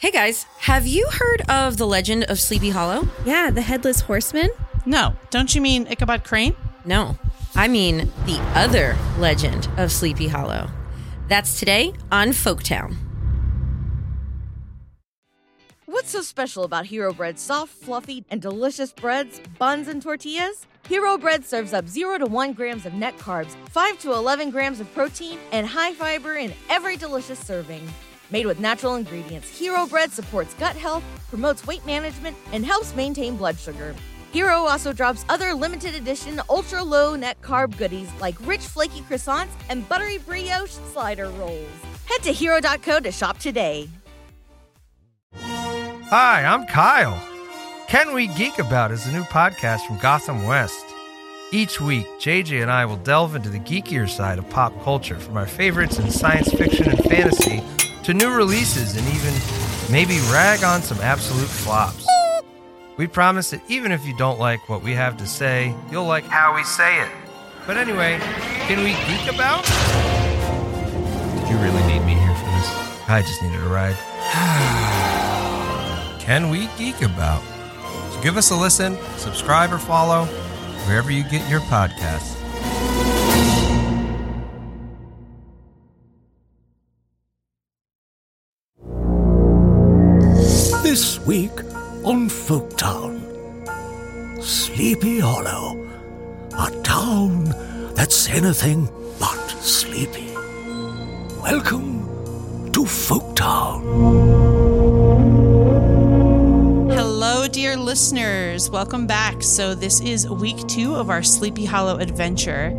Hey guys, have you heard of the legend of Sleepy Hollow? Yeah, the headless horseman. No, don't you mean Ichabod Crane? No, I mean the other legend of Sleepy Hollow. That's today on Folktown. What's so special about Hero Bread's soft, fluffy, and delicious breads, buns, and tortillas? Hero Bread serves up 0 to 1 grams of net carbs, 5 to 11 grams of protein, and high fiber in every delicious serving. Made with natural ingredients, Hero Bread supports gut health, promotes weight management, and helps maintain blood sugar. Hero also drops other limited edition ultra low net carb goodies like rich flaky croissants and buttery brioche slider rolls. Head to hero.co to shop today. Hi, I'm Kyle. Can We Geek About is a new podcast from Gotham West. Each week, JJ and I will delve into the geekier side of pop culture from our favorites in science fiction and fantasy to new releases and even maybe rag on some absolute flops. We promise that even if you don't like what we have to say, you'll like how we say it. But anyway, can we geek about? Did you really need me here for this? I just needed a ride. can we geek about? So give us a listen, subscribe or follow wherever you get your podcasts. Week on Folktown, Sleepy Hollow, a town that's anything but sleepy. Welcome to Folktown. Hello, dear listeners. Welcome back. So, this is week two of our Sleepy Hollow adventure,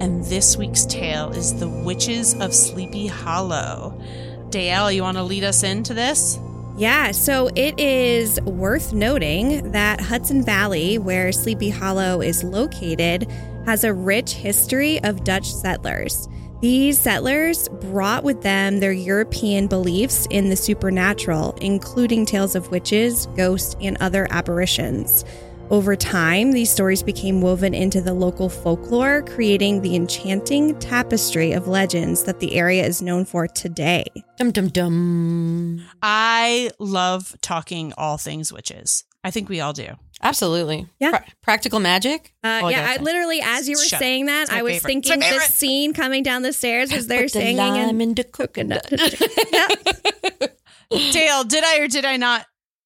and this week's tale is The Witches of Sleepy Hollow. Dayelle, you want to lead us into this? Yeah, so it is worth noting that Hudson Valley, where Sleepy Hollow is located, has a rich history of Dutch settlers. These settlers brought with them their European beliefs in the supernatural, including tales of witches, ghosts, and other apparitions. Over time, these stories became woven into the local folklore, creating the enchanting tapestry of legends that the area is known for today. Dum dum dum. I love talking all things witches. I think we all do. Absolutely. Yeah. Pra- practical magic. Uh, Oh, yeah, gotta I literally, as you were Shut saying that, I was favorite. thinking It's this scene coming down the stairs as they're Put the singing. lime and into coconut. Dayelle, did I or did I not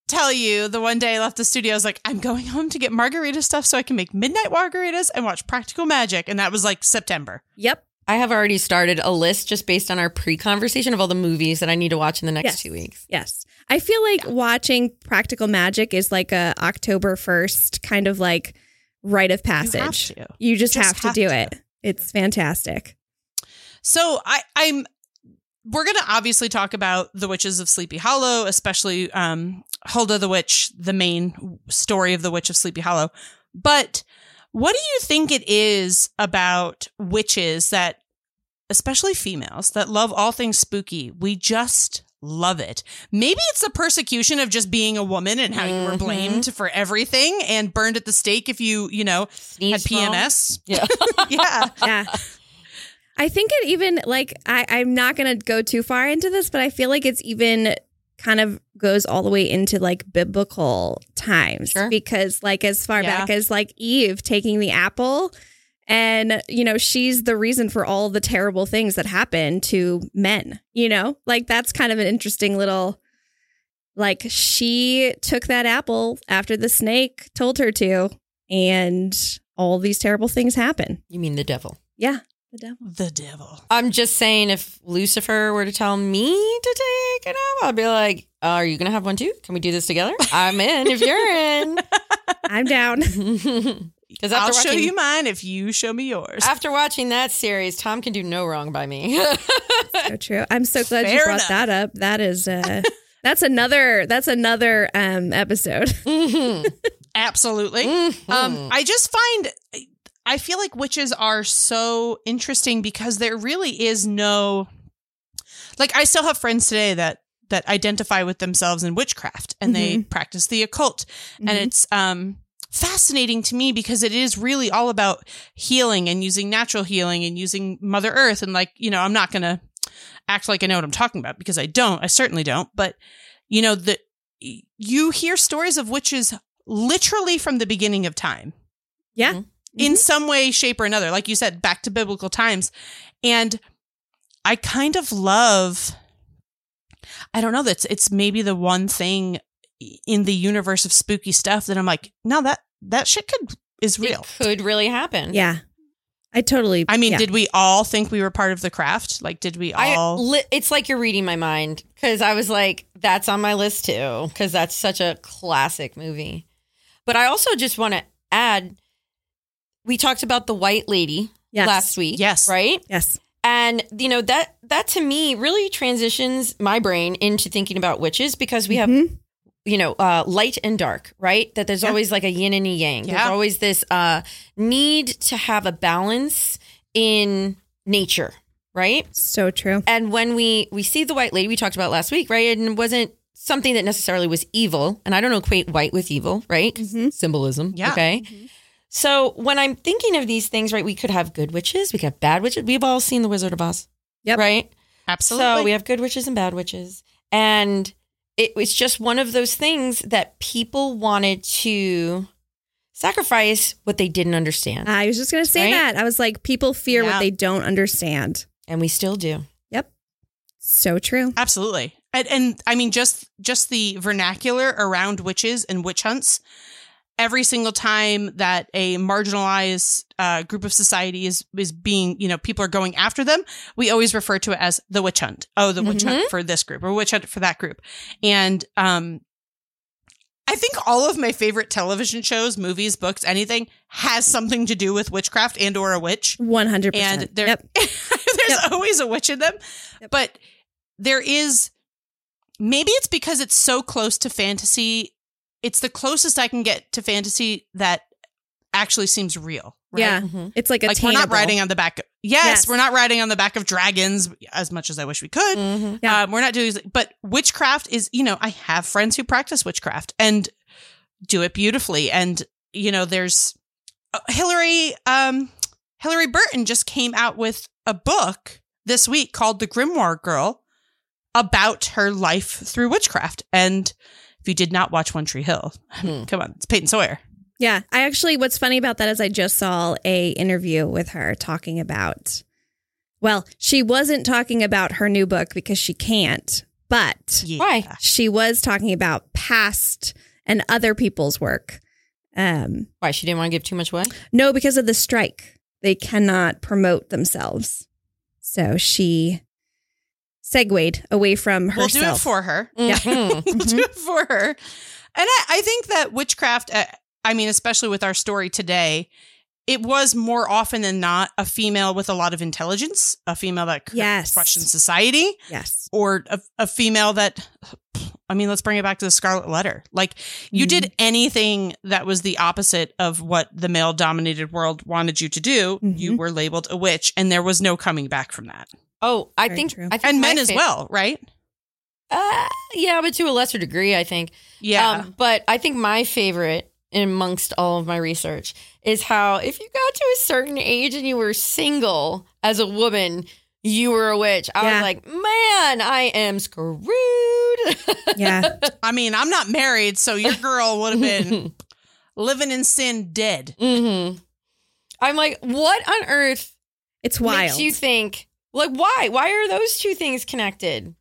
tell you the one day I left the studio? I was like, I'm going home to get margarita stuff so I can make midnight margaritas and watch Practical Magic. And that was like September. Yep. I have already started a list just based on our pre-conversation of all the movies that I need to watch in the next Yes. two weeks. Yes. I feel like watching Practical Magic is like a October 1st kind of like rite of passage. to. You just, Just have to do to. it. It's fantastic. So I, I'm. We're going to obviously talk about the witches of Sleepy Hollow, especially um, Hulda the Witch, the main story of the Witch of Sleepy Hollow. But what do you think it is about witches that, especially females, that love all things spooky? We just love it. Maybe it's the persecution of just being a woman and how you were Mhm. blamed for everything and burned at the stake if you, you know, had Sneeze wrong. PMS. Yeah. yeah. Yeah. I think it even like I, I'm not gonna go too far into this, but I feel like it's even kind of goes all the way into like biblical times Sure. because like as far Yeah. back as like Eve taking the apple and you know she's the reason for all the terrible things that happen to men you know like that's kind of an interesting little like she took that apple after the snake told her to and all these terrible things happen You mean the devil? yeah the devil The devil. I'm just saying, if Lucifer were to tell me to take it out, I'd be like, "Are you gonna have one too? Can we do this together? I'm in. If you're in, i'm down because I'll after show watching, you mine if you show me yours. after watching that series, Tom can do no wrong by me. so true i'm so glad you brought enough. that up that is uh that's another that's another um episode Absolutely. Mm-hmm. Um, I just find I feel like witches are so interesting because there really is no like I still have friends today that that identify with themselves in witchcraft and they practice the occult. And Mhm. it's um fascinating to me because it is really all about healing and using natural healing and using mother earth. And like you know i'm not gonna act like i know what i'm talking about because i don't. I certainly don't. But you know, the you hear stories of witches literally from the beginning of time. Yeah. In mm-hmm. some way, shape, or another. Like you said, back to biblical times. And I kind of love, I don't know, that's it's maybe the one thing in the universe of spooky stuff that I'm like, no, that that shit could is real. It could really happen. Yeah. I totally. I mean, yeah. did we all think we were part of the craft? Like, did we I all? li- it's like you're reading my mind because I was like, that's on my list too because that's such a classic movie. But I also just want to add, we talked about the White Lady Yes. last week, Yes. right? Yes. And you know that that to me really transitions my brain into thinking about witches because we have Mhm. you know uh, light and dark, right? That there's Yeah. always like a yin and a yang. There's always this uh, need to have a balance in nature, right? So true. And when we we see the white lady we talked about last week, right? And it wasn't something that necessarily was evil. And I don't equate white with evil, right? Mhm. Symbolism. Yeah. Okay. So when I'm thinking of these things, right, we could have good witches, we could have bad witches. We've all seen the Wizard of Oz. Yep. Right? Absolutely. So we have good witches and bad witches. And it was just one of those things that people wanted to sacrifice what they didn't understand. I was just going to say Right? that. I was like, people fear Yeah. what they don't understand. and we still do. Yep. So true. Absolutely. And, and I mean just just the vernacular around witches and witch hunts. Every single time that a marginalized uh, group of society is is being, you know, people are going after them, we always refer to it as the witch hunt. Oh, the witch hunt for this group or witch hunt for that group. And um I think all of my favorite television shows, movies, books, anything has something to do with witchcraft and or a witch One hundred and percent. there Yep. there's always a witch in them Yep. but there is maybe it's because it's so close to fantasy it's the closest i can get to fantasy that actually seems real right? Yeah. Mhm. It's like a like we're not riding on the back yes, Yes. we're not riding on the back of dragons as much as i wish we could Mhm. Yeah. um, we're not doing but witchcraft is you know i have friends who practice witchcraft and do it beautifully and you know there's uh, Hilarie um Hilarie Burton just came out with a book this week called the grimoire girl about her life through witchcraft and if you did not watch one tree hill Hmm. come on it's peyton sawyer Yeah. I actually what's funny about that is I just saw a interview with her talking about well, she wasn't talking about her new book because she can't, but yeah. Why? she was talking about past and other people's work. Um Why? She didn't want to give too much away? no because of the strike. They cannot promote themselves. So she segued away from herself. we'll do it for her Mhm. we'll do it for her. And I, I think that witchcraft, uh, I mean, especially with our story today, it was more often than not a female with a lot of intelligence, a female that could Yes. question society, yes. or a, a female that, I mean, let's bring it back to the Scarlet Letter. Like, you did anything that was the opposite of what the male dominated world wanted you to do, you Mhm. were labeled a witch, and there was no coming back from that. Oh, I think, true. I think And men as fa- well, right? Uh, yeah, but to a lesser degree, I think. Yeah. Um, but I think my favorite amongst all of my research is how if you got to a certain age and you were single as a woman, you were a witch. I Yeah. was like, man, I am screwed. Yeah. I mean, I'm not married, so your girl would have been living in sin dead. hmm I'm like, what on earth It's wild. makes you think? Like, why? Why are those two things connected?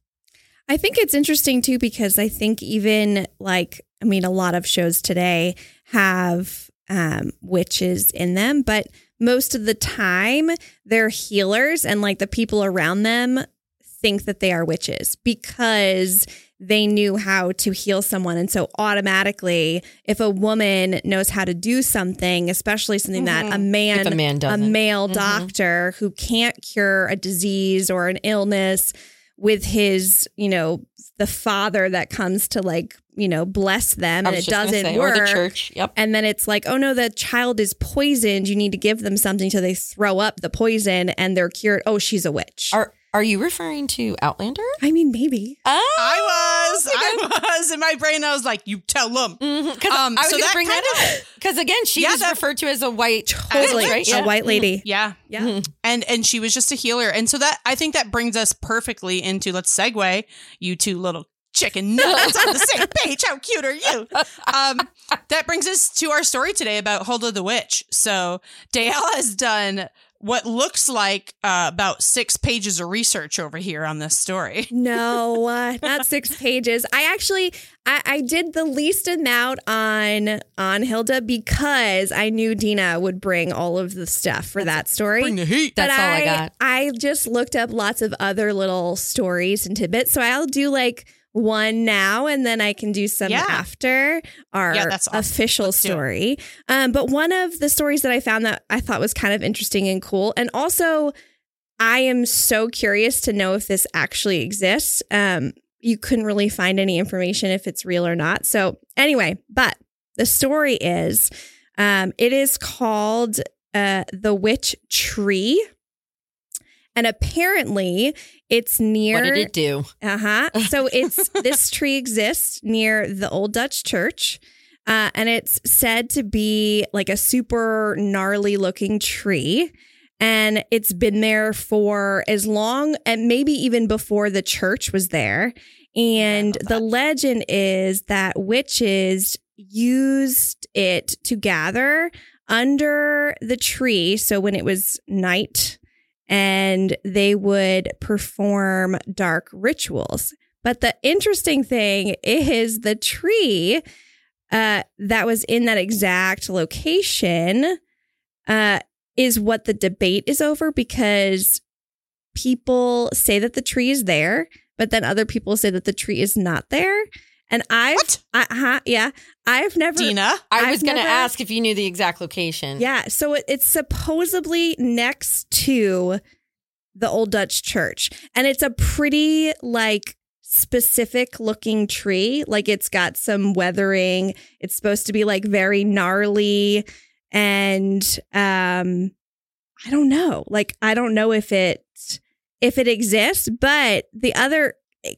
I think it's interesting too because I think even like I mean a lot of shows today have um witches in them, but most of the time they're healers and like the people around them think that they are witches because they knew how to heal someone and so automatically if a woman knows how to do something especially something that a man If a man a male Mhm. doctor who can't cure a disease or an illness with his, you know, the father that comes to like, you know, bless them and it doesn't say, work. Or the church. Yep. And then it's like, oh no, the child is poisoned. You need to give them something so they throw up the poison and they're cured. Oh, she's a witch. Are Are you referring to Outlander? I mean, maybe. Oh, I was, I was in my brain. I was like, "You tell them." Because Um, I was so going to bring that up. Because again, she Yeah, was that- referred to as a white Totally. witch, right? A Yeah. white lady. Yeah, Yeah. and and she was just a healer, and so that I think that brings us perfectly into let's segue you two little chicken nuggets on the same page. How cute are you? Um, that brings us to our story today about Hulda the Witch. So Dayelle has done what looks like uh, about six pages of research over here on this story. No, uh, not six pages. I actually I, I did the least amount on on Hilda because I knew Deena would bring all of the stuff for that story. Bring the heat. That's But all I got. I just looked up lots of other little stories and tidbits. So I'll do like one now and then I can do some Yeah. after our Yeah, awesome. official Let's story. Um, but one of the stories that I found that I thought was kind of interesting and cool, and also I am so curious to know if this actually exists. Um, you couldn't really find any information if it's real or not. So anyway, but the story is um, it is called uh, the witch tree. And apparently it's near What did it do? uh-huh. So it's this tree exists near the Old Dutch Church. Uh, and it's said to be like a super gnarly looking tree. And it's been there for as long and maybe even before the church was there. And the legend is that witches used it to gather under the tree. So when it was night, and they would perform dark rituals. But the interesting thing is the tree uh, that was in that exact location uh, is what the debate is over because people say that the tree is there, but then other people say that the tree is not there. And I've, What? I, uh, yeah, I've never, Deena. I was I've going to ask if you knew the exact location. yeah, so it, it's supposedly next to the Old Dutch Church, and it's a pretty like specific looking tree. Like it's got some weathering. It's supposed to be like very gnarly, and um, I don't know. Like I don't know if it if it exists, but the other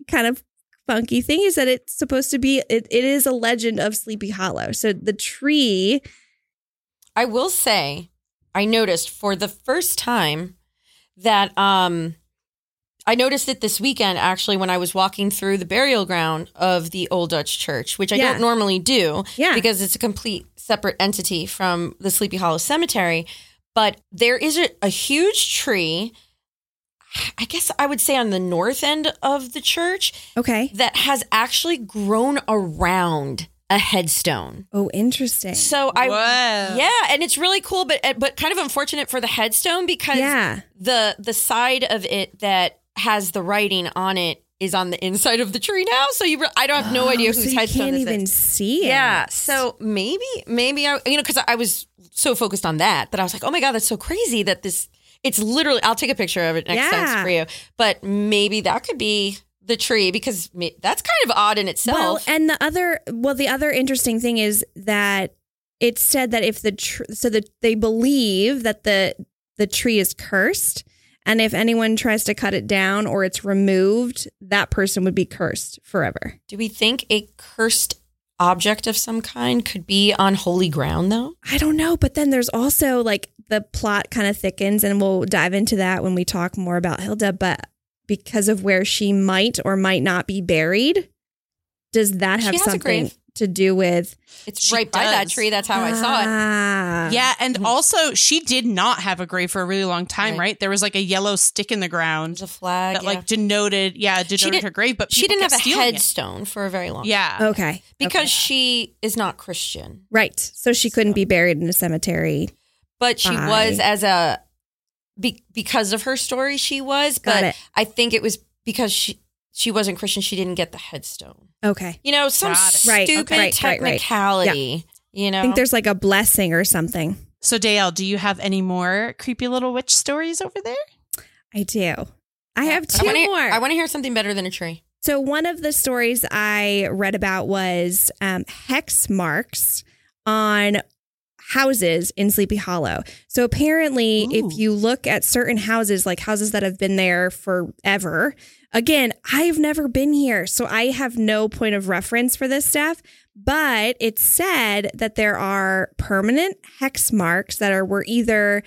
kind of funky thing is that it's supposed to be it, it is a legend of Sleepy Hollow. So the tree I will say, I noticed for the first time that um, I noticed it this weekend actually when I was walking through the burial ground of the Old Dutch Church, which I Yeah. don't normally do Yeah. because it's a complete separate entity from the Sleepy Hollow Cemetery. But there is a, a huge tree. I guess I would say on the north end of the church Okay. that has actually grown around a headstone. Oh, interesting. So I Whoa. yeah, and it's really cool, but uh, but kind of unfortunate for the headstone because Yeah. the the side of it that has the writing on it is on the inside of the tree now. So you re- I don't have no idea Oh, whose so you headstone can't even is. see it. Yeah, so maybe maybe I you know because I was so focused on that that I was like, oh my god, that's so crazy that this. It's literally. I'll take a picture of it next time for you. But maybe that could be the tree because that's kind of odd in itself. Well, and the other well, the other interesting thing is that it said that if the tr- so that they believe that the the tree is cursed, and if anyone tries to cut it down or it's removed, that person would be cursed forever. Do we think a cursed object of some kind could be on holy ground though? I don't know, but then there's also like the plot kind of thickens, and we'll dive into that when we talk more about Hilda. But because of where she might or might not be buried, does that have something. To do with? It's She right by that tree. That's how I saw it. Ah. Yeah, and also she did not have a grave for a really long time, Right. right? There was like a yellow stick in the ground There's a flag. that yeah. like denoted, yeah, denoted did- her grave, but she didn't have a stealing it. headstone for a very long time. Yeah, Okay. Because Okay. she is not Christian. right. So she couldn't be buried in a cemetery. But she Bye. was as a be, because of her story she was, Got but it. I think it was because she she wasn't Christian, she didn't get the headstone. Okay. You know, some Got. Right, stupid okay, right, right, right. technicality. You know, I think there's like a blessing or something. So Dayelle, do you have any more creepy little witch stories over there? I do. I have I two wanna, more. I want to hear something better than a tree. So one of the stories I read about was um, hex marks on houses in Sleepy Hollow. So apparently, Ooh. if you look at certain houses, like houses that have been there forever, again, I've never been here, so I have no point of reference for this stuff. But it's said that there are permanent hex marks that are were either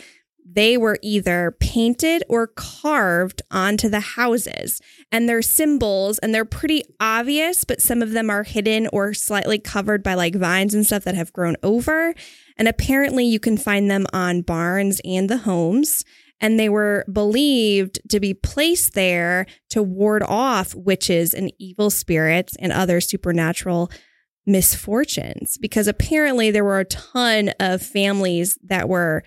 they were either painted or carved onto the houses. And they're symbols and they're pretty obvious, but some of them are hidden or slightly covered by like vines and stuff that have grown over. And apparently you can find them on barns and the homes. And they were believed to be placed there to ward off witches and evil spirits and other supernatural misfortunes because apparently there were a ton of families that were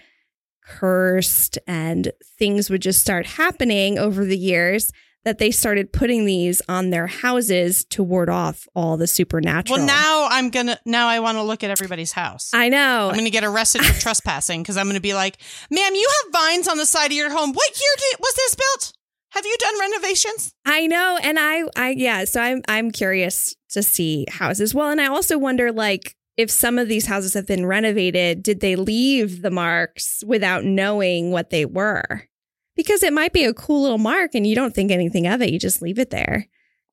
cursed and things would just start happening over the years that they started putting these on their houses to ward off all the supernatural. Well, now I'm gonna. Now I want to look at everybody's house. I know. I'm gonna get arrested for trespassing because I'm gonna be like, "Ma'am, you have vines on the side of your home. What year did was this built? Have you done renovations?" I know, and I, I, yeah. So I'm, I'm curious to see houses. Well, and I also wonder, like, if some of these houses have been renovated, did they leave the marks without knowing what they were? Because it might be a cool little mark, and you don't think anything of it. You just leave it there.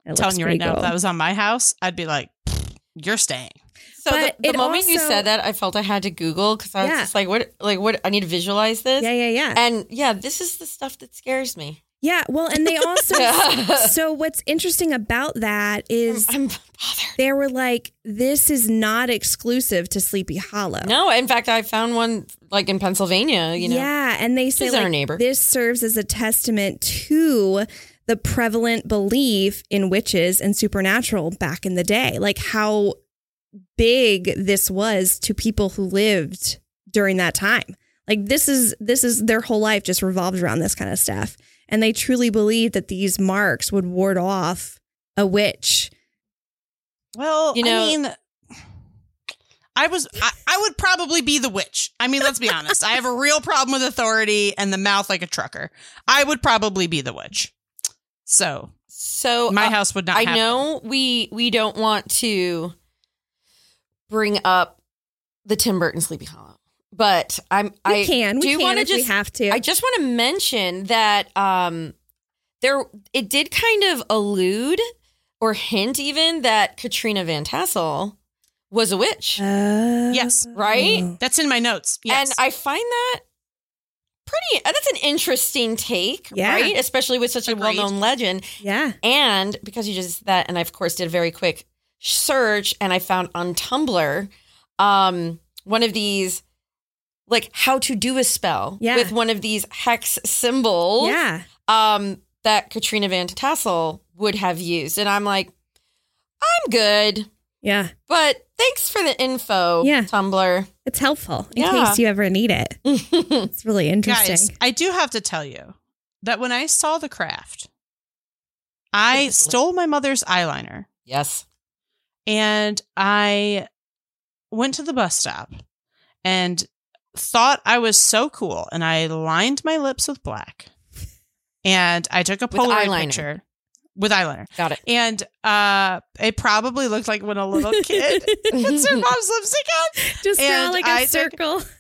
It I'm telling you right pretty now, if that was on my house, I'd be like, "You're staying." So But the, the it moment you said that, I felt I had to Google because I was Yeah. just like, "What? Like, what? I need to visualize this." yeah, yeah, yeah. And yeah, this is the stuff that scares me. Yeah, well, and they also. So what's interesting about that is I'm bothered. they were like, "This is not exclusive to Sleepy Hollow." No, in fact, I found one like in Pennsylvania. You know, Yeah, and they say She's our neighbor. this serves as a testament to the prevalent belief in witches and supernatural back in the day, like how big this was to people who lived during that time. Like this is this is their whole life just revolved around this kind of stuff, and they truly believed that these marks would ward off a witch. Well, You know- I mean, I was, I, I would probably be the witch. I mean, let's be honest. I have a real problem with authority and the mouth like a trucker. I would probably be the witch. So So my uh, house would not. I have- know we we don't want to bring up the Tim Burton Sleepy Hollow, but I'm We I can, we do can wanna we just have to. I just want to mention that um there it did kind of allude or hint even that Katrina Van Tassel was a witch. Uh, Yes. Right? That's in my notes. Yes. And I find that pretty uh, that's an interesting take, Yeah. right? Especially with such a well-known legend. Yeah. And because you just said that, and I of course did a very quick search, and I found on Tumblr um, one of these like how to do a spell Yeah. with one of these hex symbols Yeah. um, that Katrina Van Tassel would have used, and I'm like, I'm good, Yeah. but thanks for the info, Yeah. Tumblr. It's helpful in Yeah. case you ever need it. It's really interesting. Guys, I do have to tell you that when I saw the craft, I stole my mother's eyeliner yes, and I went to the bus stop and thought I was so cool and I lined my lips with black and I took a Polaroid eyeliner. picture with eyeliner. got it. And uh it probably looked like when a little kid puts her mom's lipstick on. Just and like a I took- circle.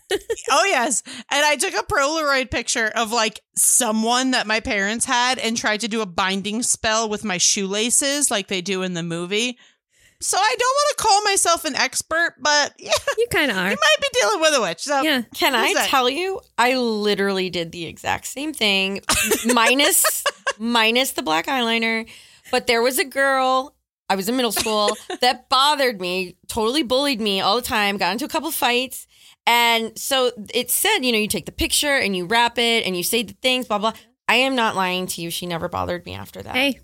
Oh yes. And I took a Polaroid picture of like someone that my parents had and tried to do a binding spell with my shoelaces like they do in the movie. So I don't want to call myself an expert, but yeah, you kind of are. you might be dealing with a witch. So Yeah. Can I that? tell you? I literally did the exact same thing, minus minus the black eyeliner. But there was a girl. I was in middle school that bothered me, totally bullied me all the time. Got into a couple fights, and so it said, you know, you take the picture and you wrap it and you say the things, blah blah. I am not lying to you. She never bothered me after that. Hey,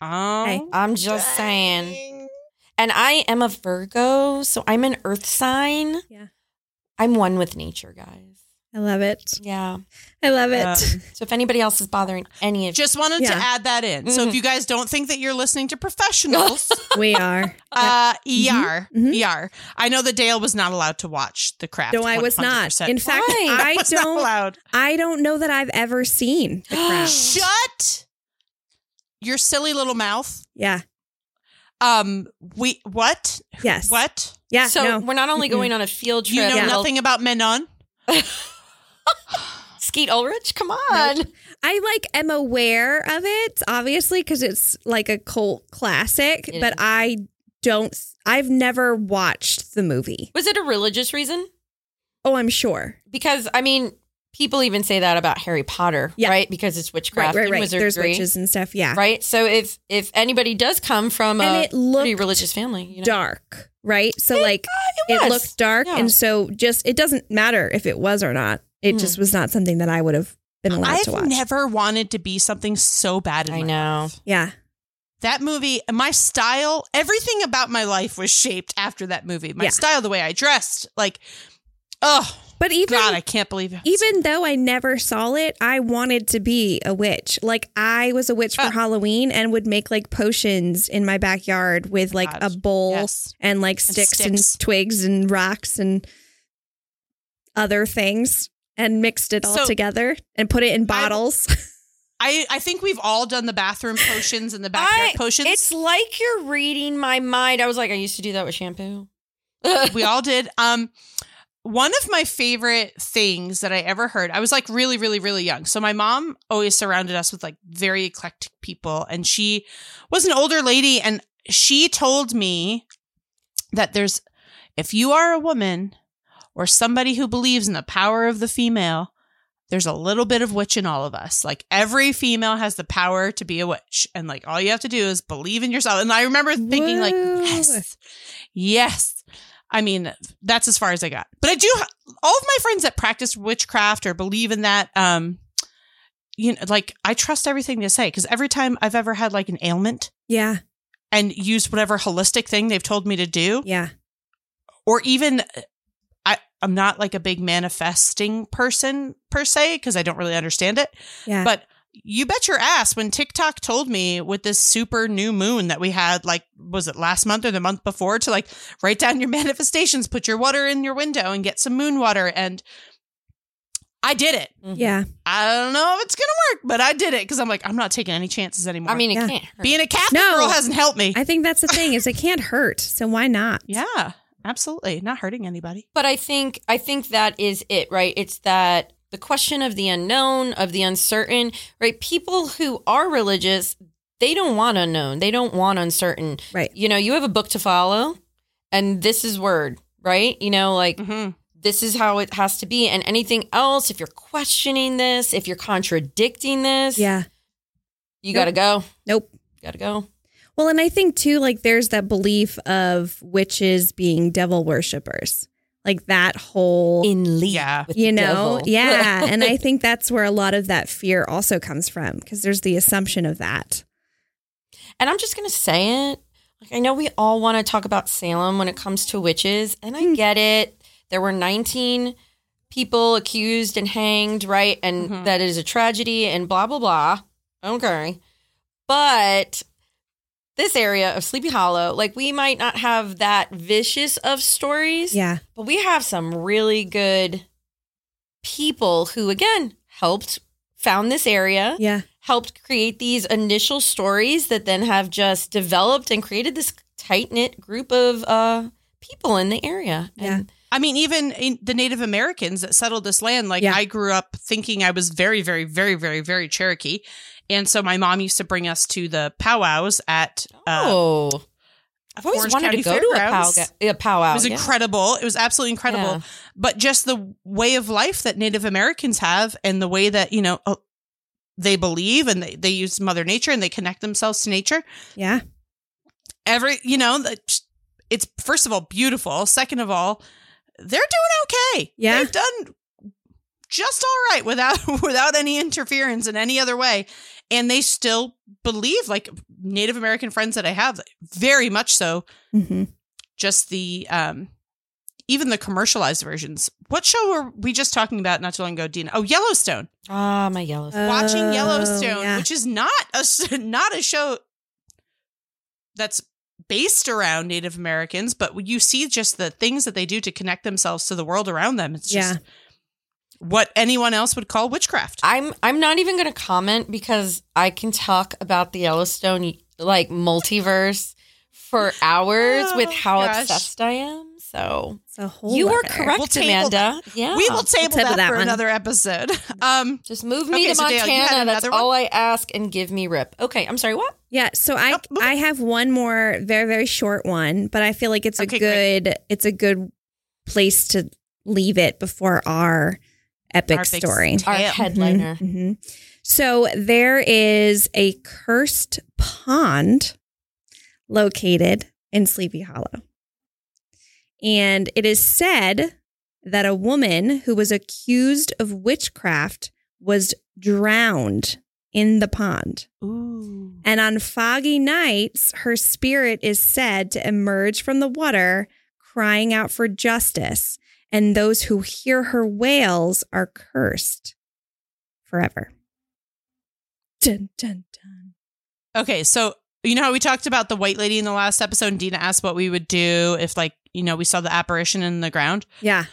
Oh, Hey. I'm just saying. And I am a Virgo, so I'm an Earth sign. Yeah. I'm one with nature, guys. I love it. Yeah. I love it. Um, So if anybody else is bothering any of Just wanted to add that in. So Mhm. if you guys don't think that you're listening to professionals, we are. uh, ER, Mhm. ER. I know that Dayelle was not allowed to watch The Craft. No, I was not. In fact, Why? I was don't. allowed. I don't know that I've ever seen the crown. Shut your silly little mouth. yeah. Um, we what? Yes. What? Yeah. So no. we're not only going on a field trip. You know Yeah. nothing about Manon? Skeet Ulrich, come on. I like am aware of it, obviously, because it's like a cult classic. It but is. I don't. I've never watched the movie. Was it a religious reason? Oh, I'm sure. Because I mean, people even say that about Harry Potter, Yeah. right? Because it's Right, witchcraft right, and right. wizardry, There's witches and stuff. Yeah. right? So if if anybody does come from And a it pretty religious family, you know, Dark, right? So like it, it was. looked dark, Yeah. and so just it doesn't matter if it was or not. It Mhm. just was not something that I would have been allowed to I've watch. never wanted to be something so bad in I my know. life. yeah, That movie, my style, everything about my life was shaped after that movie. My Yeah. style, the way I dressed, like, oh but even God, I can't believe it. even though I never saw it, I wanted to be a witch. Like I was a witch for Ah. Halloween and would make like potions in my backyard with like God. a bowl Yes. and like sticks and, sticks. twigs and rocks and other things and mixed it all So- together and put it in bottles. I, I think we've all done the bathroom potions and the backyard I- potions. It's like you're reading my mind. I was like, I used to do that with shampoo. we all did. Um, one of my favorite things that I ever heard, I was like really, really, really young. So my mom always surrounded us with like very eclectic people, and she was an older lady, and she told me that there's, if you are a woman or somebody who believes in the power of the female, there's a little bit of witch in all of us. Like every female has the power to be a witch, and like all you have to do is believe in yourself. And I remember thinking, like, yes, yes. I mean, that's as far as I got. But I do. All of my friends that practice witchcraft or believe in that, um, you know, like I trust everything they say because every time I've ever had like an ailment yeah, and used whatever holistic thing they've told me to do, yeah, or even I, I'm not like a big manifesting person per se because I don't really understand it. yeah. But you bet your ass when TikTok told me with this super new moon that we had, like, was it last month or the month before, to like write down your manifestations, put your water in your window and get some moon water. And I did it. Mm-hmm. yeah. I don't know if it's going to work, but I did it because I'm like, I'm not taking any chances anymore. I mean, it Yeah. can't hurt. being a Catholic No. girl hasn't helped me. I think that's the thing is it can't hurt, so why not? yeah, absolutely. Not hurting anybody. But I think I think that is it, right? It's that the question of the unknown, of the uncertain, right? People who are religious, they don't want unknown. They don't want uncertain. Right. You know, you have a book to follow and this is word, right? You know, like hmm this is how it has to be. And anything else, if you're questioning this, if you're contradicting this, Yeah. you got to go. Nope. Got to go. Well, and I think too, like there's that belief of witches being devil worshippers, like that whole, In league Yeah. with you the know, devil. yeah. and I think that's where a lot of that fear also comes from because there's the assumption of that. And I'm just going to say it. Like, I know we all want to talk about Salem when it comes to witches, and. I get it. There were 19 people accused and hanged, right? And Mhm. that is a tragedy and blah, blah, blah. Okay. But this area of Sleepy Hollow, like, we might not have that vicious of stories, Yeah. but we have some really good people who, again, helped found this area Yeah. helped create these initial stories that then have just developed and created this tight knit group of uh, people in the area. Yeah. And I mean, even in the Native Americans that settled this land, like Yeah. I grew up thinking I was very, very, very, very, very Cherokee. And so my mom used to bring us to the powwows at uh, oh, I've always Orange wanted County to go to a, pow- a powwow. It was yeah. incredible. It was absolutely incredible. Yeah. But just the way of life that Native Americans have and the way that, you know, uh, they believe and they, they use Mother Nature and they connect themselves to nature. Yeah. Every, you know, that- it's first of all beautiful. Second of all, they're doing okay. Yeah. They've done just all right without without any interference in any other way. And they still believe, like Native American friends that I have, very much so, hmm just the um even the commercialized versions. What show were we just talking about not too long ago, Deena? Oh, Yellowstone. Ah, my yellowstone Watching Oh, Yellowstone, yeah. which is not a not a show that's based around Native Americans, but you see just the things that they do to connect themselves to the world around them. It's just Yeah. what anyone else would call witchcraft. I'm I'm not even going to comment because I can talk about the Yellowstone like multiverse for hours Oh, with how gosh. obsessed I am. So It's a whole you were other- correct, We'll table Amanda. Yeah, we will table table that, that for one. another episode. Um, Just move me Okay, to so Dayelle, Montana. That's one? all I ask, and give me rip. Okay, I'm sorry. What? Yeah, so I Nope. I have one more very very short one, but I feel like it's a Okay, great. good it's a good place to leave it before our epic Our story. Our Tale. headliner. hmm So there is a cursed pond located in Sleepy Hollow. And it is said that a woman who was accused of witchcraft was drowned in the pond. Ooh. And on foggy nights, her spirit is said to emerge from the water, crying out for justice. And those who hear her wails are cursed forever. Dun, dun, dun. Okay, so you know how we talked about the white lady in the last episode, and Deena asked what we would do if, like, you know, we saw the apparition in the ground. Yeah.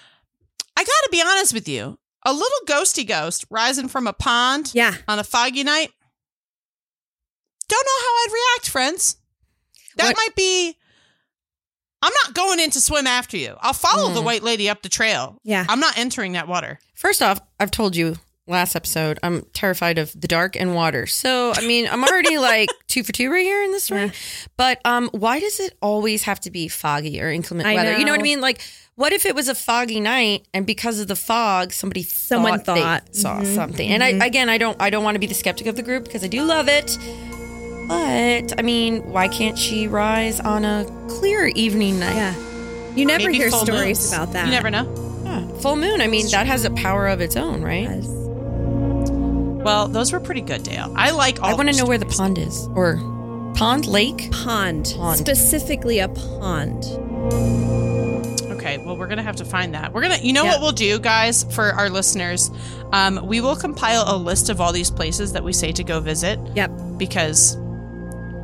I gotta be honest with you. A little ghosty ghost rising from a pond Yeah. on a foggy night. Don't know how I'd react, friends. That What- might be. I'm not going in to swim after you. I'll follow the Mm. white lady up the trail. Yeah. I'm not entering that water. First off, I've told you last episode, I'm terrified of the dark and water. So, I mean, I'm already like two for two right here in this story. Yeah. But um, why does it always have to be foggy or inclement I weather? You know what I mean? Like, what if it was a foggy night and because of the fog, somebody Someone thought, they thought. saw Mhm. something? And I, again, I don't, I don't want to be the skeptic of the group because I do love it. But I mean, why can't she rise on a clear evening night? Yeah. You never Maybe hear stories moons. about that. You never know. Yeah. Full moon. I mean, that has a power of its own, right? Yes. Well, those were pretty good, Dayelle. I like all. I want to these know where the pond is or pond lake. Pond. Pond. Specifically a pond. Okay, well, we're gonna have to find that. We're gonna, you know, Yeah. what we'll do, guys, for our listeners. Um, we will compile a list of all these places that we say to go visit Yep. because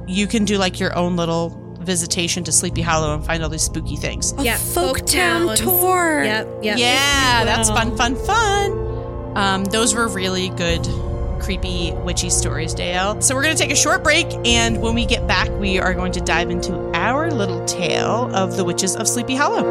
you can do like your own little visitation to Sleepy Hollow and find all these spooky things. A Yeah, folk folk town tour. Yep. Yep. Yeah, that's fun, fun, fun. Um, those were really good, creepy, witchy stories, Dayelle. So we're going to take a short break, and when we get back, we are going to dive into our little tale of the witches of Sleepy Hollow.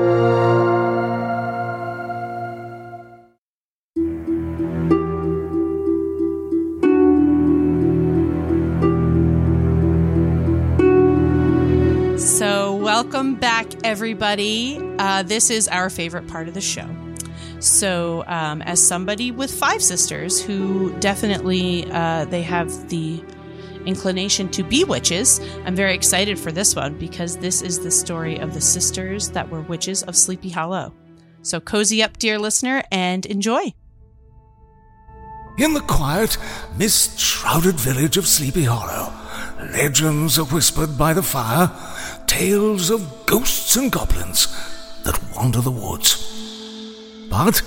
So, welcome back, everybody. Uh, this is our favorite part of the show. So, um, as somebody with five sisters who definitely uh, they have the inclination to be witches, I'm very excited for this one because this is the story of the sisters that were witches of Sleepy Hollow. So, cozy up, dear listener, and enjoy. In the quiet, mist shrouded village of Sleepy Hollow, legends are whispered by the fire, tales of ghosts and goblins that wander the woods. But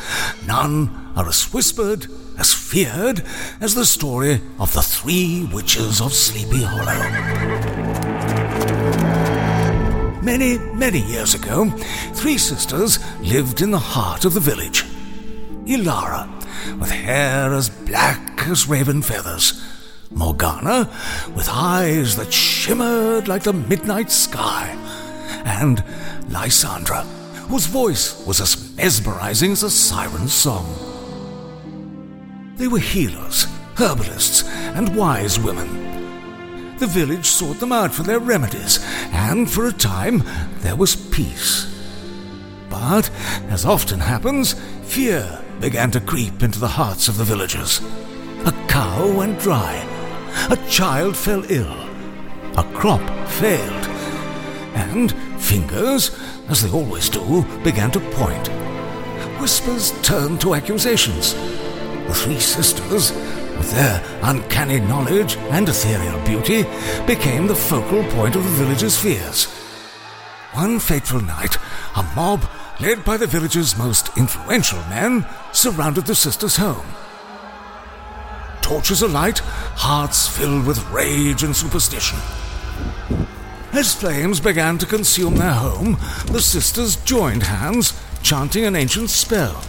none are as whispered, as feared, as the story of the three witches of Sleepy Hollow. Many, many years ago, three sisters lived in the heart of the village. Ilara, with hair as black as raven feathers. Morgana, with eyes that shimmered like the midnight sky. And Lysandra, whose voice was as mesmerizing as a siren's song. They were healers, herbalists, and wise women. The village sought them out for their remedies, and for a time there was peace. But, as often happens, fear began to creep into the hearts of the villagers. A cow went dry. A child fell ill. A crop failed. And fingers, as they always do, began to point. Whispers turned to accusations. The three sisters, with their uncanny knowledge and ethereal beauty, became the focal point of the villagers' fears. One fateful night, a mob, led by the village's most influential men, surrounded the sisters' home. Torches alight, hearts filled with rage and superstition. As flames began to consume their home, the sisters joined hands, chanting an ancient spell.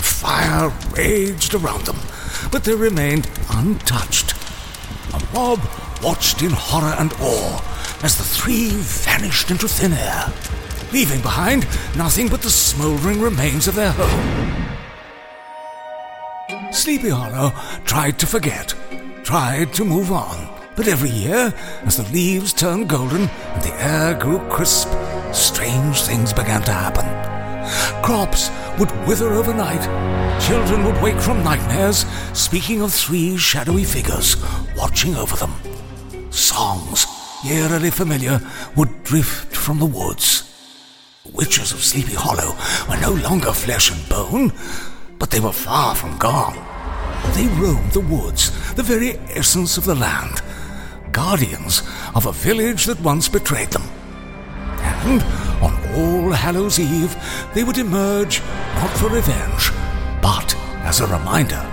Fire raged around them, but they remained untouched. A mob watched in horror and awe as the three vanished into thin air, leaving behind nothing but the smoldering remains of their home. Sleepy Hollow tried to forget, tried to move on, but every year, as the leaves turned golden and the air grew crisp, strange things began to happen. Crops would wither overnight. Children would wake from nightmares, speaking of three shadowy figures watching over them. Songs, eerily familiar, would drift from the woods. The witches of Sleepy Hollow were no longer flesh and bone, but they were far from gone. They roamed the woods, the very essence of the land, guardians of a village that once betrayed them. And on All Hallows Eve, they would emerge not for revenge, but as a reminder.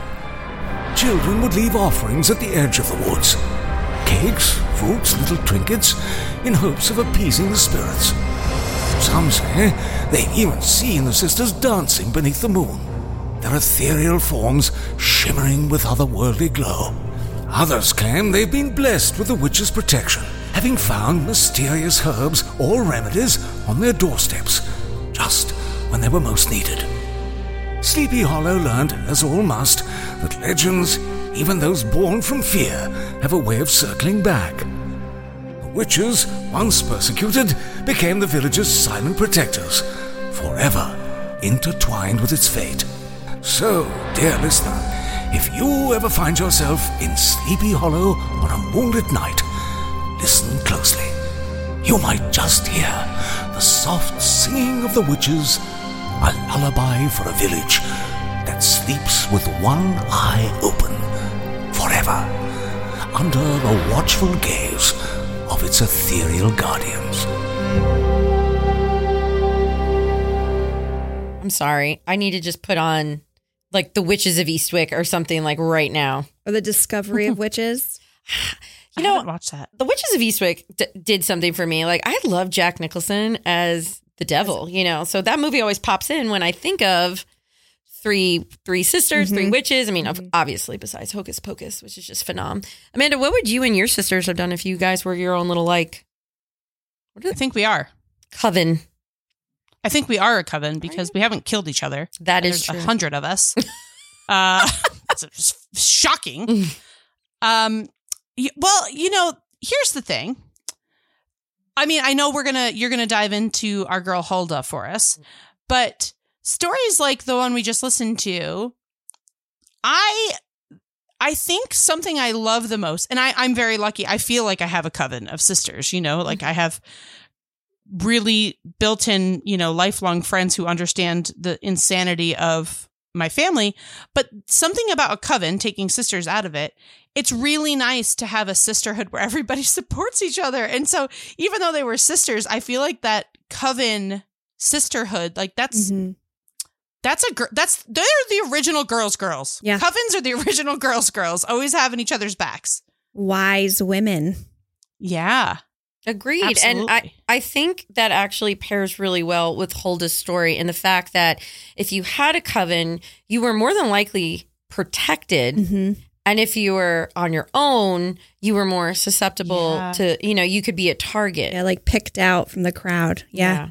Children would leave offerings at the edge of the woods cakes, fruits, little trinkets, in hopes of appeasing the spirits. Some say they've even seen the sisters dancing beneath the moon, their ethereal forms shimmering with otherworldly glow. Others claim they've been blessed with the witch's protection, having found mysterious herbs or remedies on their doorsteps, just when they were most needed. Sleepy Hollow learned, as all must, that legends, even those born from fear, have a way of circling back. The witches, once persecuted, became the village's silent protectors, forever intertwined with its fate. So, dear listener, if you ever find yourself in Sleepy Hollow on a moonlit night, listen closely. You might just hear the soft singing of the witches, a lullaby for a village that sleeps with one eye open forever under the watchful gaze of its ethereal guardians. I'm sorry. I need to just put on like the Witches of Eastwick or something like right now. Or the discovery of witches. You I know, haven't watched that. the Witches of Eastwick d- did something for me. Like I love Jack Nicholson as the devil, you know. So that movie always pops in when I think of three three sisters, three mm-hmm. witches. I mean, of mm-hmm. obviously besides Hocus Pocus, which is just phenom. Amanda, what would you and your sisters have done if you guys were your own little like What do I think we are. coven? I think we are a coven because we haven't killed each other. That is true. a hundred of us. uh, it's shocking. Um, y- well, you know, here's the thing. I mean, I know we're gonna you're gonna dive into our girl Hulda for us, but stories like the one we just listened to, I I think something I love the most, and I, I'm very lucky. I feel like I have a coven of sisters, you know, like I have really built in, you know, lifelong friends who understand the insanity of my family. But something about a coven, taking sisters out of it, it's really nice to have a sisterhood where everybody supports each other. And so even though they were sisters, I feel like that coven sisterhood, like that's Mhm. that's a gr- that's they're the original girls girls. Yeah. Covens are the original girls girls, always having each other's backs. Wise women. Yeah. Agreed. And I, I think that actually pairs really well with Hulda's story and the fact that if you had a coven, you were more than likely protected. hmm And if you were on your own, you were more susceptible Yeah. to, you know, you could be a target. Yeah, like picked out from the crowd. Yeah.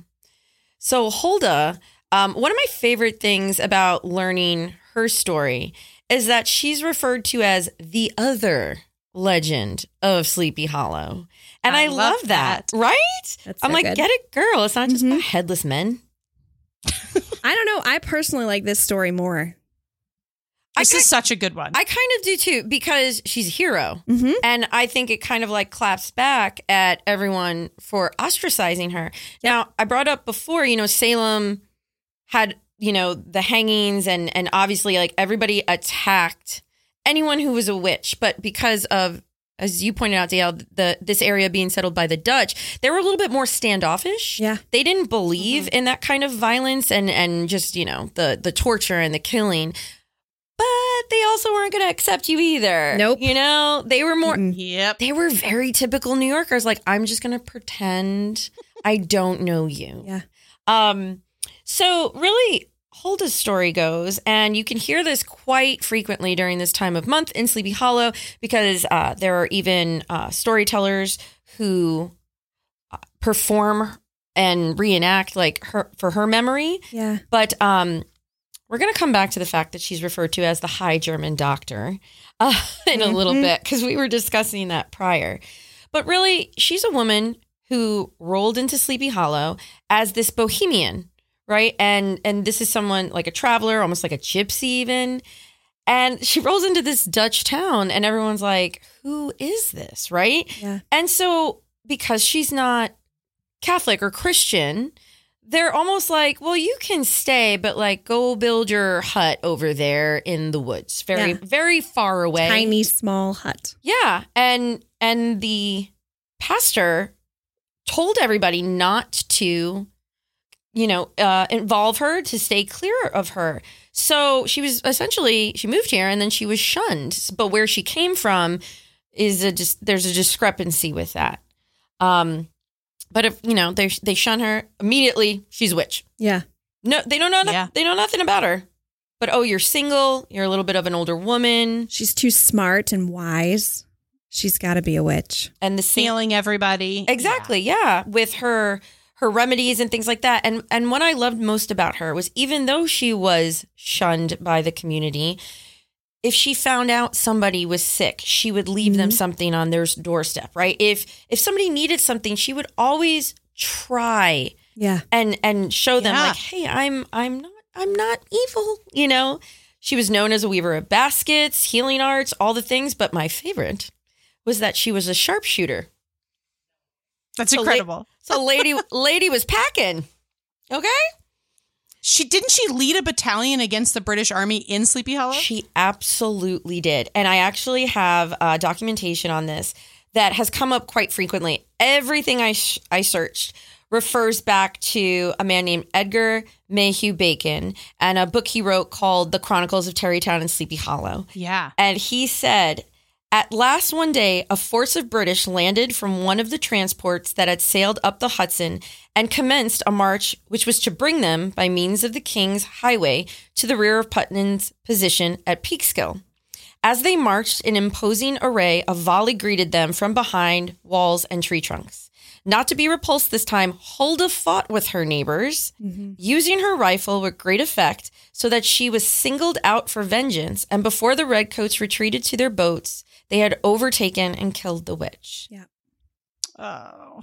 So Hulda, um, one of my favorite things about learning her story is that she's referred to as the other legend of Sleepy Hollow. And I, I love, love that, that. right? That's I'm like, good. get it, girl. It's not just Mhm. about headless men. I don't know. I personally like this story more. I This ki- is such a good one. I kind of do too because she's a hero. Mm-hmm. And I think it kind of like claps back at everyone for ostracizing her. Now, I brought up before, you know, Salem had, you know, the hangings and and obviously like everybody attacked anyone who was a witch, but because of as you pointed out, Dayelle, the this area being settled by the Dutch, they were a little bit more standoffish. Yeah. They didn't believe in that kind of violence and and just, you know, the the torture and the killing. But they also weren't going to accept you either. Nope. You know, they were more yep. they were very typical New Yorkers. Like, I'm just gonna pretend I don't know you. Yeah. Um, so really Hulda's story goes, and you can hear this quite frequently during this time of month in Sleepy Hollow because uh, there are even uh, storytellers who uh, perform and reenact like her for her memory. Yeah. But um, we're going to come back to the fact that she's referred to as the High German Doctor uh, in a little Mhm. bit because we were discussing that prior. But really, she's a woman who rolled into Sleepy Hollow as this bohemian, right? And and this is someone like a traveler, almost like a gypsy even. And she rolls into this Dutch town and everyone's like, "Who is this?" right? Yeah. And so because she's not Catholic or Christian, they're almost like, "Well, you can stay, but like go build your hut over there in the woods. Very Yeah. very far away." Tiny small hut. Yeah, and and the pastor told everybody not to, you know, uh, involve her to stay clear of her. So she was essentially she moved here and then she was shunned. But where she came from is a just there's a discrepancy with that. Um, but if you know they they shun her immediately, she's a witch. Yeah. No, they don't know. Yeah. They know nothing about her. But oh, you're single. You're a little bit of an older woman, She's too smart and wise. She's got to be a witch. and the same Feeling everybody. Exactly, yeah. With her her remedies and things like that. And and what I loved most about her was even though she was shunned by the community, if she found out somebody was sick, she would leave them mm-hmm. something on their doorstep, right? If if somebody needed something, she would always try Yeah. and and show them Yeah. like, "Hey, I'm I'm not I'm not evil," you know? She was known as a weaver of baskets, healing arts, all the things, but my favorite was that she was a sharpshooter. That's So la- incredible. So lady lady was packing. Okay? She didn't she lead a battalion against the British Army in Sleepy Hollow? She absolutely did. And I actually have uh, documentation on this that has come up quite frequently. Everything I sh- I searched refers back to a man named Edgar Mayhew Bacon and a book he wrote called The Chronicles of Tarrytown and Sleepy Hollow. yeah. And he said, At last one day, a force of British landed from one of the transports that had sailed up the Hudson and commenced a march which was to bring them, by means of the King's Highway, to the rear of Putnam's position at Peekskill. As they marched in imposing array, a volley greeted them from behind walls and tree trunks. Not to be repulsed this time, Hulda fought with her neighbors, mm-hmm. using her rifle with great effect, so that she was singled out for vengeance. And before the redcoats retreated to their boats, they had overtaken and killed the witch. Yeah. Oh.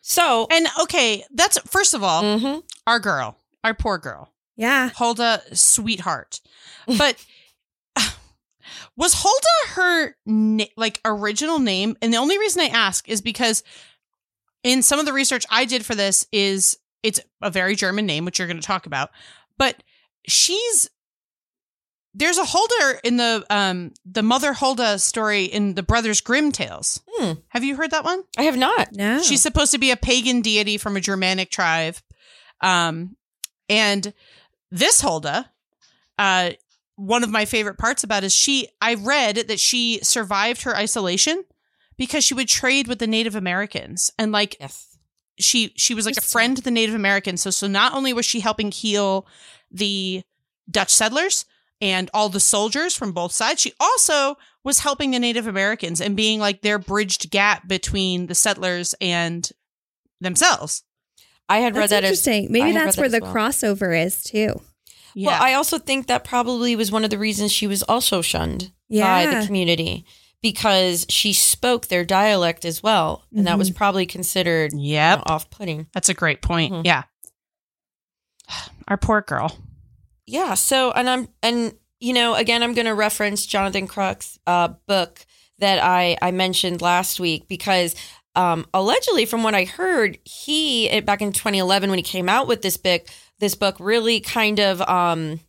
So, And okay, that's first of all, mhm. our girl, our poor girl, Yeah. Hulda, sweetheart. But was Hulda her na- like original name? And the only reason I ask is because in some of the research I did for this is it's a very German name, which you're going to talk about, but she's there's a Hulda in the um the mother Hulda story in the Brothers Grimm tales. Hmm. Have you heard that one? I have not. No. She's supposed to be a pagan deity from a Germanic tribe. Um, and this Hulda, uh, one of my favorite parts about is she, I read that she survived her isolation because she would trade with the Native Americans and like Yes. she she was like a friend to the Native Americans. So so not only was she helping heal the Dutch settlers and all the soldiers from both sides, she also was helping the Native Americans and being like their bridged gap between the settlers and themselves. I had read That's that as interesting. I Maybe had that's where that the well. crossover is too. Yeah. Well, I also think that probably was one of the reasons she was also shunned by the community because she spoke their dialect as well, and that was probably considered you know, off-putting. That's a great point. Mhm. Yeah. Our poor girl. Yeah. So, and I'm, and you know, again, I'm going to reference Jonathan Kruk's uh, book that I I mentioned last week because um, allegedly, from what I heard, he back in 2011 when he came out with this book, this book really kind of um,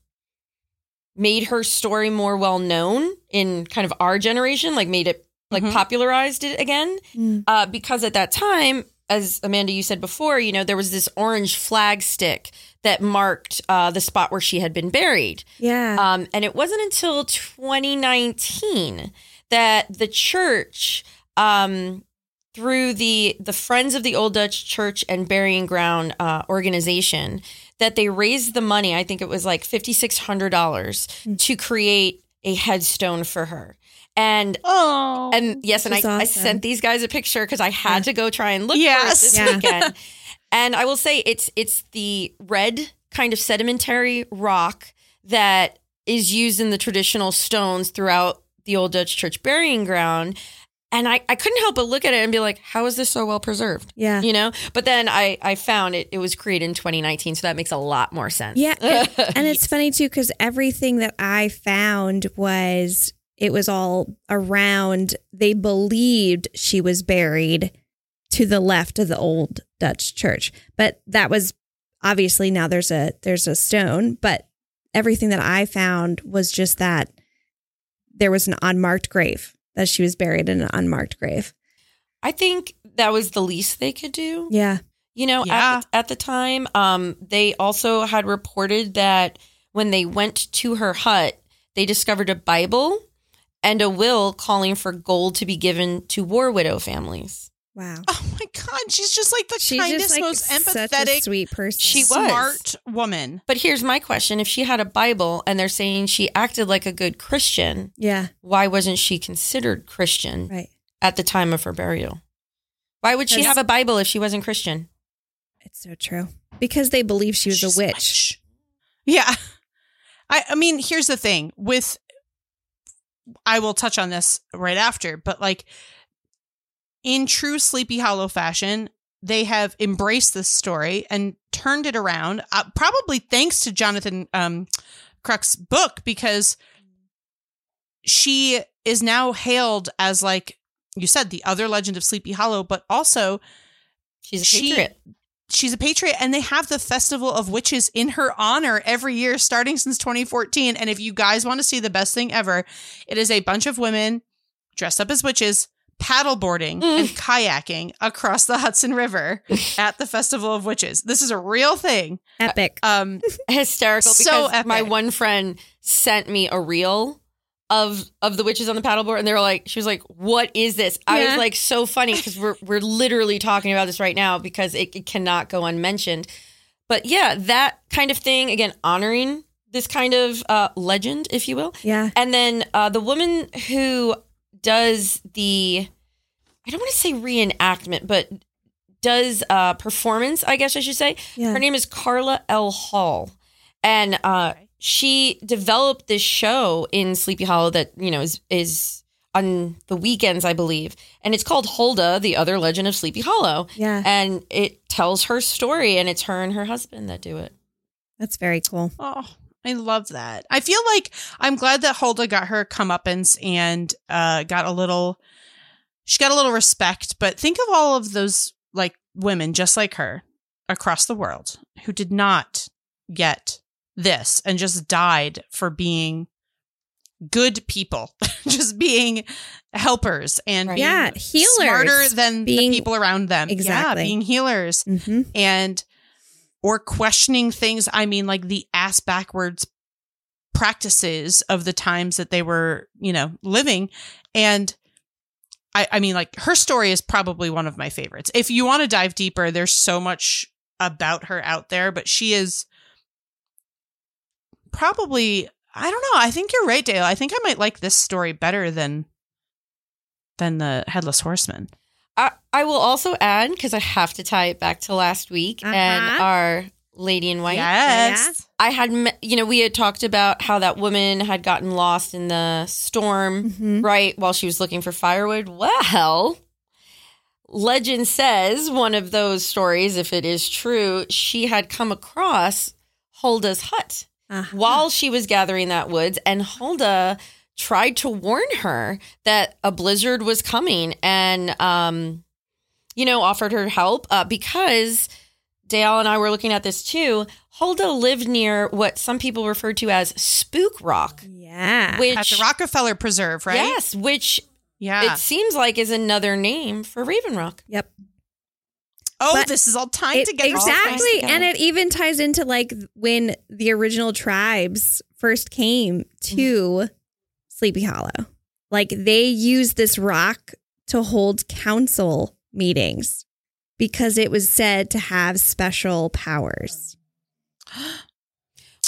made her story more well known in kind of our generation, like made it like Mhm. popularized it again. Mm. Uh, because at that time, as Amanda you said before, you know there was this orange flag stick that marked uh, the spot where she had been buried. Yeah. Um, and it wasn't until 2019 that the church, um, through the the Friends of the Old Dutch Church and Burying Ground uh, organization, that they raised the money. I think it was like fifty six hundred dollars to create a headstone for her. And Oh. and yes, and I, That's I sent these guys a picture because I had to go try and look Yes. for it this Yeah. weekend. And I will say it's it's the red kind of sedimentary rock that is used in the traditional stones throughout the old Dutch church burying ground. And I, I couldn't help but look at it and be like, how is this so well preserved? Yeah. You know? But then I, I found it, it was created in 2019. So that makes a lot more sense. Yeah. And, and it's funny too, because everything that I found was it was all around, they believed she was buried to the left of the old Dutch church. But that was obviously now there's a there's a stone, but everything that I found was just that there was an unmarked grave, that she was buried in an unmarked grave. I think that was the least they could do. Yeah. You know, Yeah. at, the, at the time, um, they also had reported that when they went to her hut, they discovered a Bible and a will calling for gold to be given to war widow families. Wow. Oh my god, she's just like the She's kindest, just like most such a empathetic, sweet person. She was. smart woman. But here's my question if she had a Bible and they're saying she acted like a good Christian, Yeah. why wasn't she considered Christian Right. at the time of her burial? Why would she have a Bible if she wasn't Christian? It's so true. Because they believe she was She's a witch. Yeah. I I mean, here's the thing with I will touch on this right after, but like in true Sleepy Hollow fashion, they have embraced this story and turned it around, uh, probably thanks to Jonathan um, Kruk's book, because she is now hailed as, like you said, the other legend of Sleepy Hollow, but also She's a She- patriot. she's a patriot and they have the festival of witches in her honor every year starting since 2014 and if you guys want to see the best thing ever it is a bunch of women dressed up as witches paddleboarding Mm. and kayaking across the Hudson River at the festival of witches. This is a real thing. Epic. um hysterical So because my one friend sent me a reel of of the witches on the paddleboard and they were like she was like what is this? I was like so funny because we're we're literally talking about this right now because it, it cannot go unmentioned. But yeah that kind of thing again honoring this kind of uh legend if you will. Yeah. and then uh the woman who does the i don't want to say reenactment but does uh performance i guess i should say Yeah. her name is Carla L. Hall. And uh, she developed this show in Sleepy Hollow that, you know, is is on the weekends, I believe. And it's called Hulda, the other legend of Sleepy Hollow. Yeah. And it tells her story and it's her and her husband that do it. That's very cool. Oh, I love that. I feel like I'm glad that Hulda got her comeuppance and uh, got a little. She got a little respect, but think of all of those like women just like her across the world who did not get this and just died for being good people, just being helpers and Right. being Yeah, healers. smarter than Being- the people around them. Exactly. Yeah, being healers hmm and or questioning things i mean like the ass backwards practices of the times that they were you know living. And i i mean like her story is probably one of my favorites. If you want to dive deeper there's so much about her out there but she is probably i don't know i think you're right Dayelle. I think i might like this story better than than the headless horseman I, I will also add, because I have to tie it back to last week and Uh-huh. our Lady in White. yes I had, me- you know, we had talked about how that woman had gotten lost in the storm, Mhm. right, while she was looking for firewood. Well, legend says one of those stories, if it is true, she had come across Hulda's hut Uh-huh. while she was gathering that woods, and Hulda tried to warn her that a blizzard was coming and, um, you know, offered her help uh, because Dayelle and I were looking at this too. Hulda lived near what some people refer to as Spook Rock, Yeah. which at the rockefeller preserve right yes, which yeah it seems like is another name for Raven Rock. Yep. Oh, But this is all tied It- together. exactly. together. And it even ties into like when the original tribes first came to Sleepy Hollow. Like they used this rock to hold council meetings because it was said to have special powers.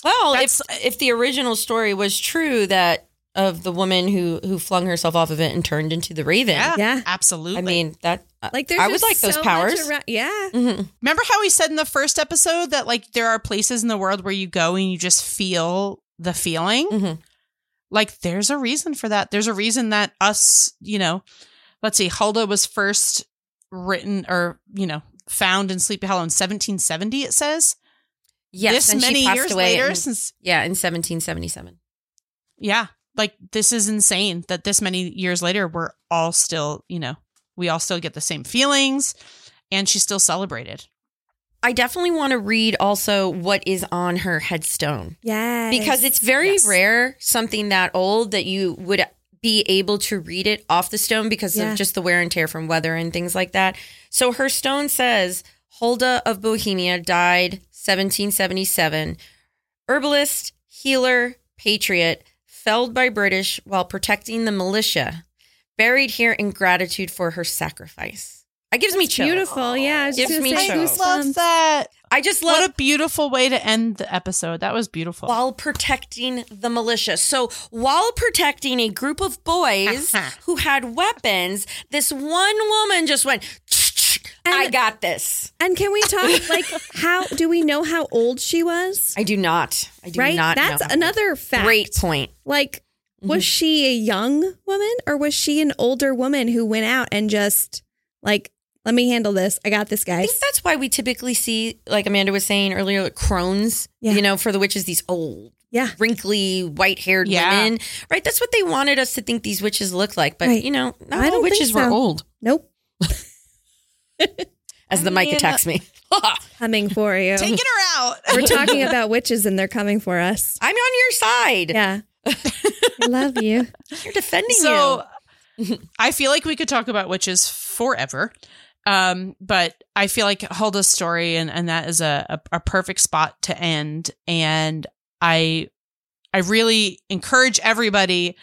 Well, That's- if if the original story was true that of the woman who who flung herself off of it and turned into the Raven. Yeah, Yeah. absolutely. I mean that Like there's I would like those so much powers. around- yeah. Mhm. remember how we said in the first episode that like there are places in the world where you go and you just feel the feeling? Mhm. Like there's a reason for that. There's a reason that us, you know, let's see, Hulda was first written or, you know, found in Sleepy Hollow in 1770, it says. Yes, this and many years away later in- since yeah, in 1777. yeah, like this is insane that this many years later we're all still, you know, we all still get the same feelings and she's still celebrated. I definitely want to read also what is on her headstone Yeah. because it's very Yes. rare something that old that you would be able to read it off the stone because Yeah. of just the wear and tear from weather and things like that. So her stone says Hulda of Bohemia died 1777, herbalist, healer, patriot, felled by British while protecting the militia, buried here in gratitude for her sacrifice. It gives me chills. beautiful. Yeah. I was Gives just me gonna say chills. goosebumps. that. I just love What a beautiful way to end the episode. That was beautiful. while protecting the militia. So while protecting a group of boys Uh-huh. who had weapons, this one woman just went, I And- got this. And can we talk like how do we know how old she was? I do not. I do right? not. know That's how- another fact. great point. Like, was Mhm. she a young woman or was she an older woman who went out and just like, let me handle this. I got this, guys. I think that's why we typically see, like Amanda was saying earlier, like crones, Yeah. you know, for the witches, these old, Yeah. wrinkly, white haired Yeah. women, right? That's what they wanted us to think these witches look like. But, Right. you know, not I all don't think witches were old, Nope. as the I mic uh, attacks me. Coming for you. Taking her out. We're talking about witches and they're coming for us. I'm on your side. Yeah. I love you. You're defending so you. I feel like we could talk about witches forever. Um, but I feel like Hulda's story and, and that is a, a, a perfect spot to end. And I I really encourage everybody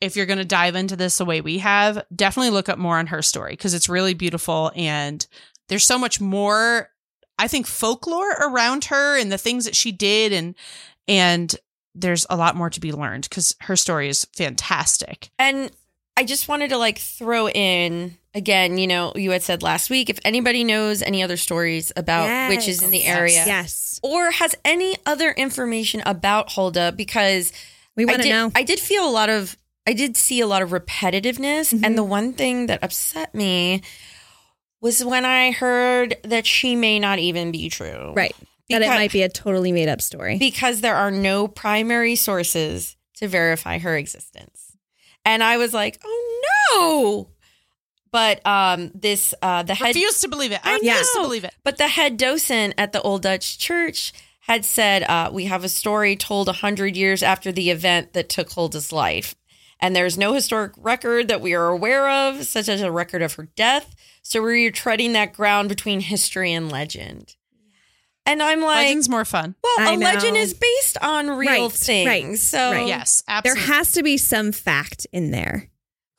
if you're gonna dive into this the way we have, definitely look up more on her story because it's really beautiful and there's so much more I think folklore around her and the things that she did and and there's a lot more to be learned because her story is fantastic. And I just wanted to like throw in again, you know, you had said last week if anybody knows any other stories about Yes. witches in the area Yes. or has any other information about Hulda because We want to know. I did feel a lot of I did see a lot of repetitiveness Mhm. and the one thing that upset me was when I heard that she may not even be true. right. That it might be a totally made up story. because there are no primary sources to verify her existence. And I was like, "Oh no." But um this uh the head refuse to believe it. I I refuse to believe it. but the head docent at the Old Dutch Church had said, uh, "We have a story told a hundred years after the event that took Hulda's life, and there's no historic record that we are aware of, such as a record of her death. So we're treading that ground between history and legend." And I'm like, Legend's more fun. "Well, I a legend is based on real Right, things, right, so right. Yes, there has to be some fact in there.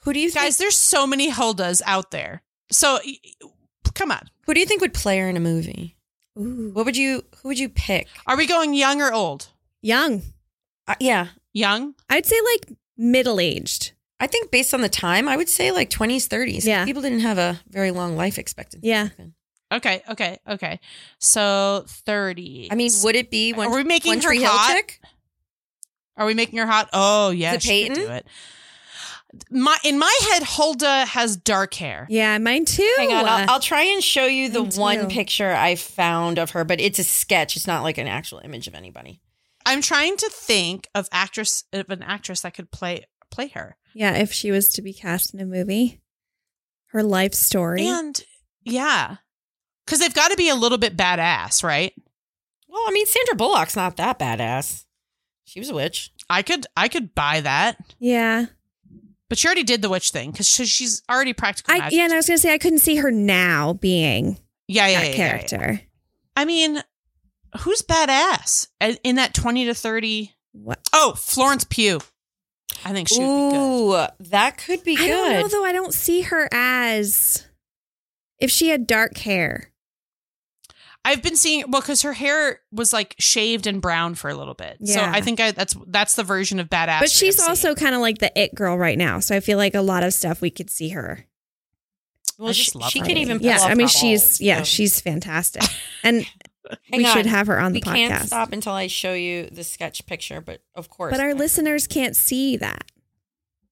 Who do you think? Guys, there's so many Huldas out there. So y- y- come on. who do you think would play her in a movie? Ooh. What would you? Who would you pick? Are we going young or old? Young. Uh, yeah, Young? I'd say like middle aged. I think based on the time, I would say like 20s, 30s. Yeah. People didn't have a very long life expectancy. Yeah. Okay, okay, okay. So 30. I mean, would it be one, Are we making one her Tree Hill hot? chick? Are we making her hot? Oh, yeah. it she could Peyton? do it. My in my head, Hulda has dark hair. Yeah, mine too. Hang on, I'll, I'll try and show you the Me too. one picture I found of her, but it's a sketch. It's not like an actual image of anybody. I'm trying to think of actress of an actress that could play play her. yeah, if she was to be cast in a movie, her life story. And yeah, because they've got to be a little bit badass, right? Well, I mean, Sandra Bullock's not that badass. She was a witch. I could I could buy that, yeah. But she already did the witch thing because she's already practical. I yeah, and I was gonna say I couldn't see her now being yeah, yeah, that yeah, yeah, yeah. character. I mean, who's badass in in that twenty to thirty? What? Oh, Florence Pugh. I think she would be good. Ooh, that could be I don't know good. though. I don't see her as if she had dark hair. I've been seeing well because her hair was like shaved and brown for a little bit. So Yeah. I think I, that's that's the version of badass. but she's also kind of like the it girl right now. So I feel like a lot of stuff we could see her. well, I she, just love she her. can even pull yeah, I mean she's balls, yeah, so- she's fantastic. And Hang we should have her on the we can't podcast. stop until I show you the sketch picture, but of course. But our I- listeners can't see that.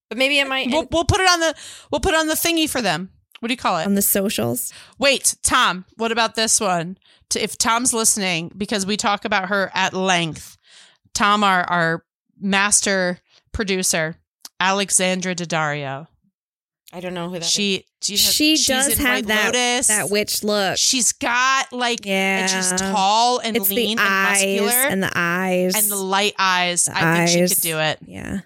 But maybe it might. We'll, we'll put it on the we'll put it on the thingy for them. What do you call it? on the socials. Wait, Tom, what about this one? If Tom's listening, because we talk about her at length, Tom, our, our master producer, Alexandra Daddario. I don't know who that is. She she, has, She does in have White that Lotus. that witch look. She's got like yeah. and she's tall and it's lean the and eyes muscular and the eyes and the light eyes. The I think she could do it. yeah,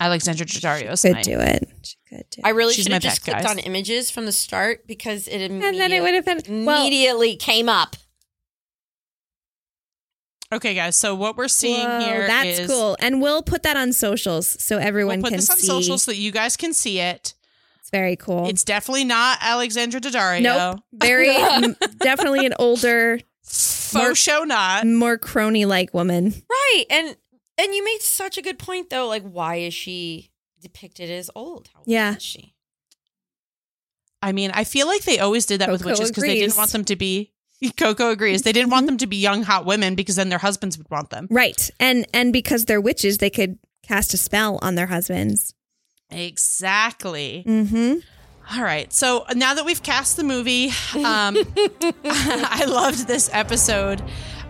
Alexandra Daddario. could do it. She could do. I really She's should have just pet, clicked guys. on images from the start because it and then it would have been well. immediately came up. Okay, guys. So what we're seeing whoa, here that's is- cool, and we'll put that on socials so everyone We'll put can this on see. socials so that you guys can see it. It's very cool. It's definitely not Alexandra Daddario. nope, very m- definitely an older, Faux More- show not. more crony-like woman. Right. And and you made such a good point though. Like, why is she depicted as old? How old Yeah. is she? I mean, I feel like they always did that with witches because they didn't want them to be. Coco agrees. They didn't want them to be young, hot women because then their husbands would want them. Right, and and because they're witches, they could cast a spell on their husbands. Exactly. Mm-hmm. All right. So now that we've cast the movie, um, I loved this episode.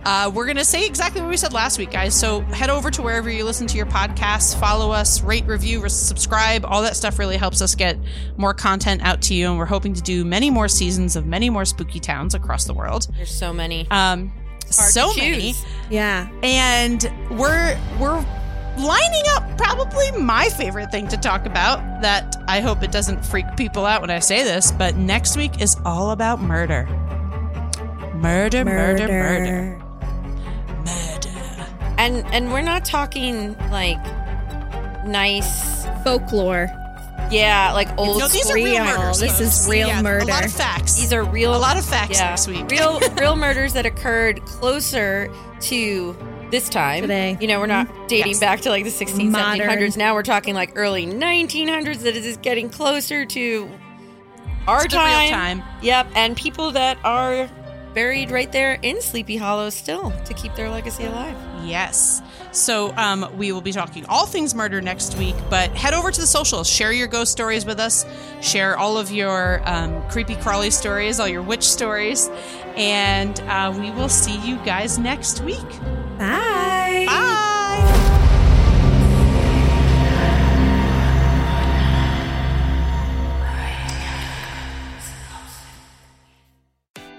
Uh, we're going to say exactly what we said last week, guys. So head over to wherever you listen to your podcasts, follow us, rate, review, re- subscribe. All that stuff really helps us get more content out to you. And we're hoping to do many more seasons of many more spooky towns across the world. There's so many. Um, so many. Yeah. and we're we're lining up probably my favorite thing to talk about that I hope it doesn't freak people out when I say this, but next week is all about murder. Murder, murder, murder, murder. And and we're not talking like nice Folklore. yeah, like old No, these are real real. murders. This is real Yeah, A murder. lot of facts. these are real a lot of facts yeah, next week. real real murders that occurred closer to this time. Today. You know, we're not mm-hmm. dating Yes. back to like the 16, Modern. 1700s. Now we're talking like early 1900s that is getting closer to our It's the real time. time. Yep, and people that are buried right there in Sleepy Hollow still to keep their legacy alive. Yes. So um, we will be talking all things murder next week, but head over to the socials, share your ghost stories with us, share all of your um, creepy crawly stories, all your witch stories, and uh, we will see you guys next week. Bye. Bye.